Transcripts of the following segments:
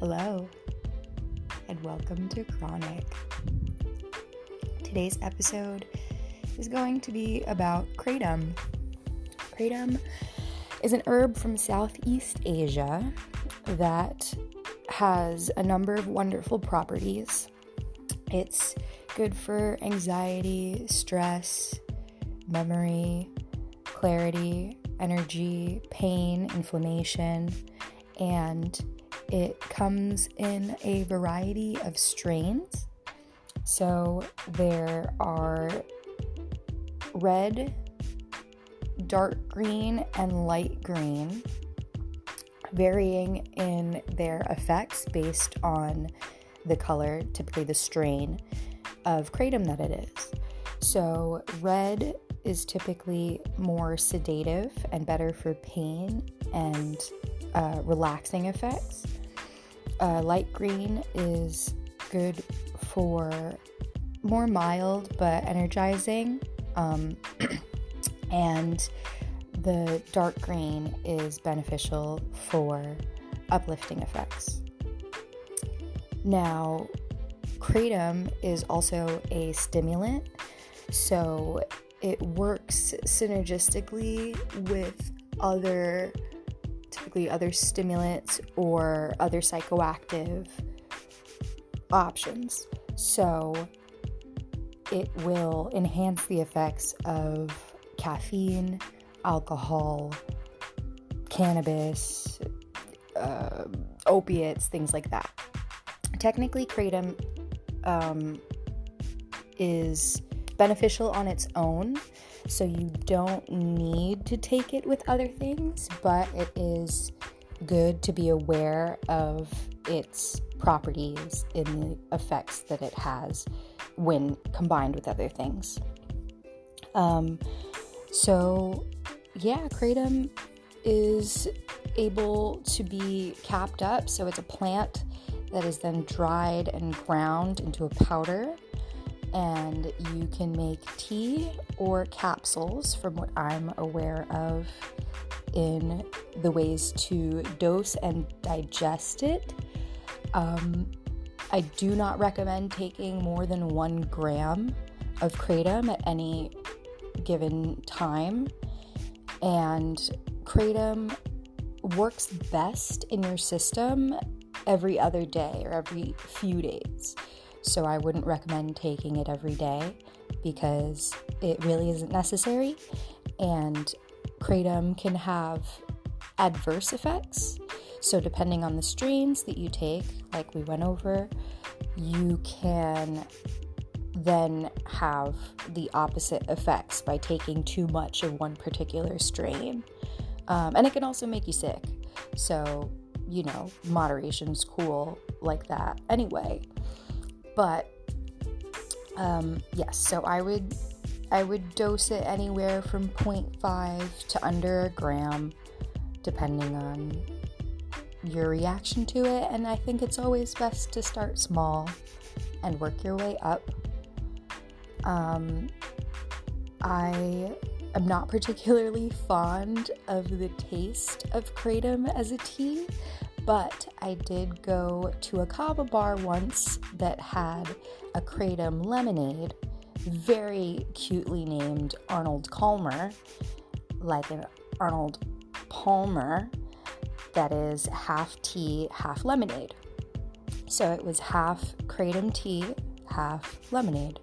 Hello, and welcome to Chronic. Today's episode is going to be about kratom. Kratom is an herb from Southeast Asia that has a number of wonderful properties. It's good for anxiety, stress, memory, clarity, energy, pain, inflammation, and it comes in a variety of strains. So there are red, dark green, and light green, varying in their effects based on the color, typically the strain of kratom that it is. So, red is typically more sedative and better for pain and uh, relaxing effects. Uh, light green is good for more mild but energizing. Um, and the dark green is beneficial for uplifting effects. Now, kratom is also a stimulant, so it works synergistically with other other stimulants or other psychoactive options. So it will enhance the effects of caffeine, alcohol, cannabis, uh, opiates, things like that. Technically, kratom um, is beneficial on its own so you don't need to take it with other things, but it is good to be aware of its properties and the effects that it has when combined with other things. Um, so, yeah, kratom is able to be capped up. So, it's a plant that is then dried and ground into a powder and you can make tea or capsules from what I'm aware of in the ways to dose and digest it. Um, I do not recommend taking more than one gram of kratom at any given time, and kratom works best in your system every other day or every few days so I wouldn't recommend taking it every day because it really isn't necessary. And kratom can have adverse effects. So, depending on the strains that you take, like we went over, you can then have the opposite effects by taking too much of one particular strain. Um, and it can also make you sick. So, you know, moderation's cool like that anyway. But um, yes, so I would I would dose it anywhere from 0.5 to under a gram, depending on your reaction to it. And I think it's always best to start small and work your way up. Um, I am not particularly fond of the taste of kratom as a tea, but I did go to a kava bar once that had a kratom lemonade, very cutely named Arnold Palmer, like an Arnold Palmer, that is half tea, half lemonade. So it was half kratom tea, half lemonade.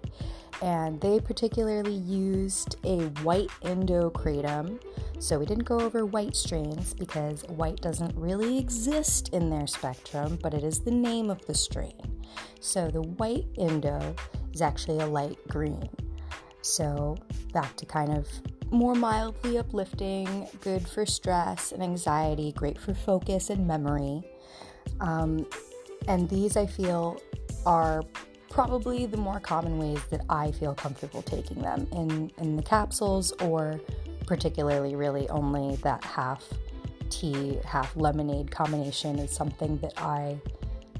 And they particularly used a white Indo kratom so we didn't go over white strains because white doesn't really exist in their spectrum, but it is the name of the strain. So the white Indo is actually a light green. So back to kind of more mildly uplifting, good for stress and anxiety, great for focus and memory. Um, and these I feel are probably the more common ways that I feel comfortable taking them in, in the capsules or particularly really only that half tea, half lemonade combination is something that I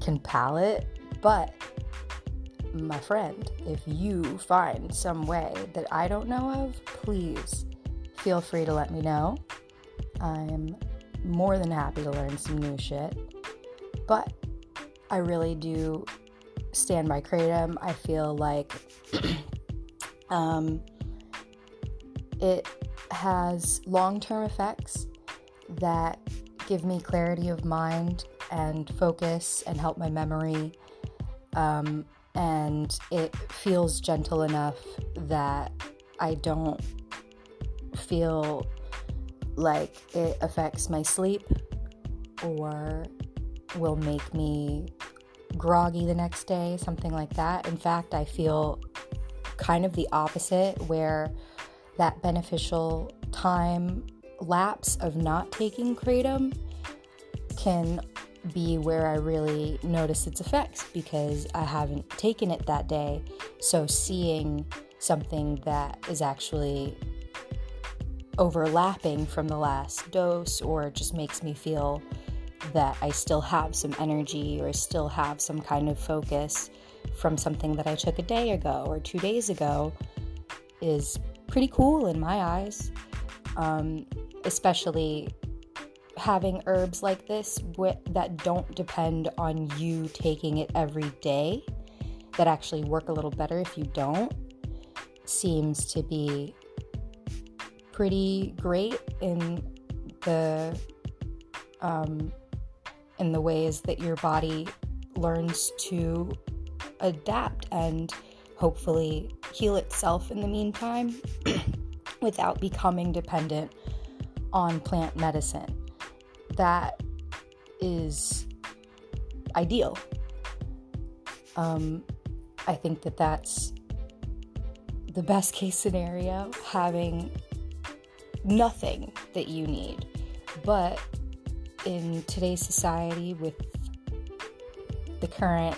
can palate. But my friend, if you find some way that I don't know of, please feel free to let me know. I'm more than happy to learn some new shit. But I really do stand by Kratom. I feel like um, it has long term effects that give me clarity of mind and focus and help my memory. Um, and it feels gentle enough that I don't feel like it affects my sleep or will make me groggy the next day, something like that. In fact, I feel kind of the opposite, where that beneficial time lapse of not taking kratom can be where I really notice its effects because I haven't taken it that day. So seeing something that is actually overlapping from the last dose or just makes me feel that I still have some energy or still have some kind of focus from something that I took a day ago or two days ago is pretty cool in my eyes. Um, especially having herbs like this that don't depend on you taking it every day, that actually work a little better if you don't, seems to be pretty great in the um, in the ways that your body learns to adapt and hopefully heal itself in the meantime without becoming dependent on plant medicine. That is ideal. Um, I think that that's the best case scenario having nothing that you need. But in today's society, with the current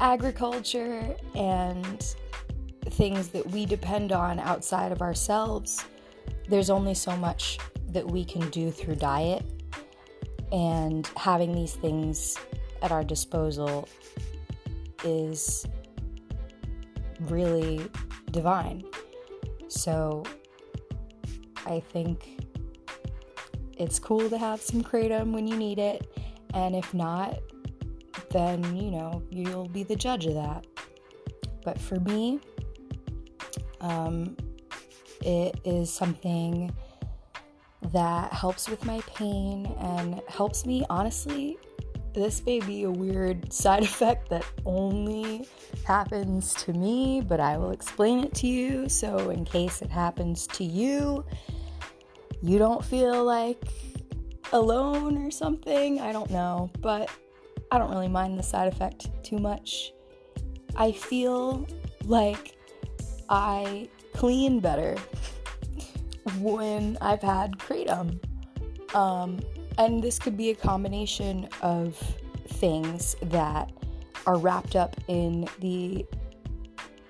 agriculture and things that we depend on outside of ourselves, there's only so much that we can do through diet. And having these things at our disposal is really divine. So I think it's cool to have some kratom when you need it. And if not, then, you know, you'll be the judge of that. But for me, um, it is something that helps with my pain and helps me, honestly. This may be a weird side effect that only happens to me, but I will explain it to you. So, in case it happens to you, you don't feel like alone or something. I don't know, but I don't really mind the side effect too much. I feel like I clean better when I've had kratom. Um, and this could be a combination of things that are wrapped up in the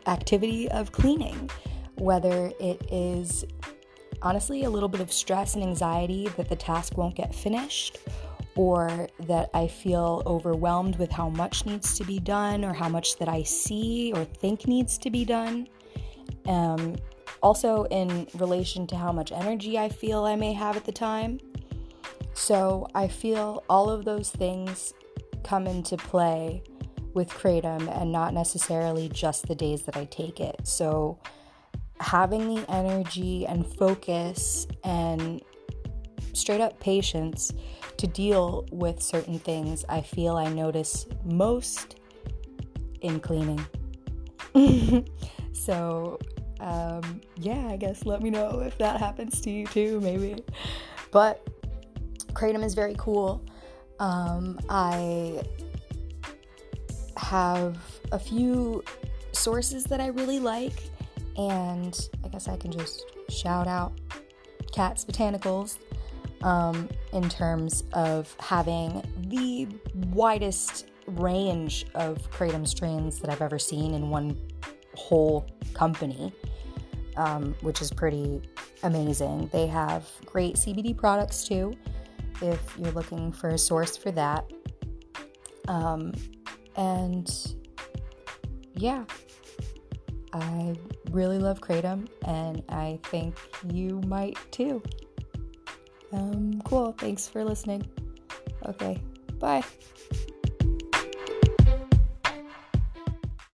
activity of cleaning, whether it is honestly a little bit of stress and anxiety that the task won't get finished or that I feel overwhelmed with how much needs to be done or how much that I see or think needs to be done. Um, also, in relation to how much energy I feel I may have at the time. So, I feel all of those things come into play with Kratom and not necessarily just the days that I take it. So, having the energy and focus and straight up patience to deal with certain things, I feel I notice most in cleaning. so, um, yeah, I guess let me know if that happens to you too, maybe. But Kratom is very cool. Um, I have a few sources that I really like and I guess I can just shout out Kats Botanicals um, in terms of having the widest range of kratom strains that I've ever seen in one whole company, um, which is pretty amazing. They have great CBD products too, if you're looking for a source for that. Um, and yeah, I really love Kratom, and I think you might too. Um, cool. Thanks for listening. Okay, bye.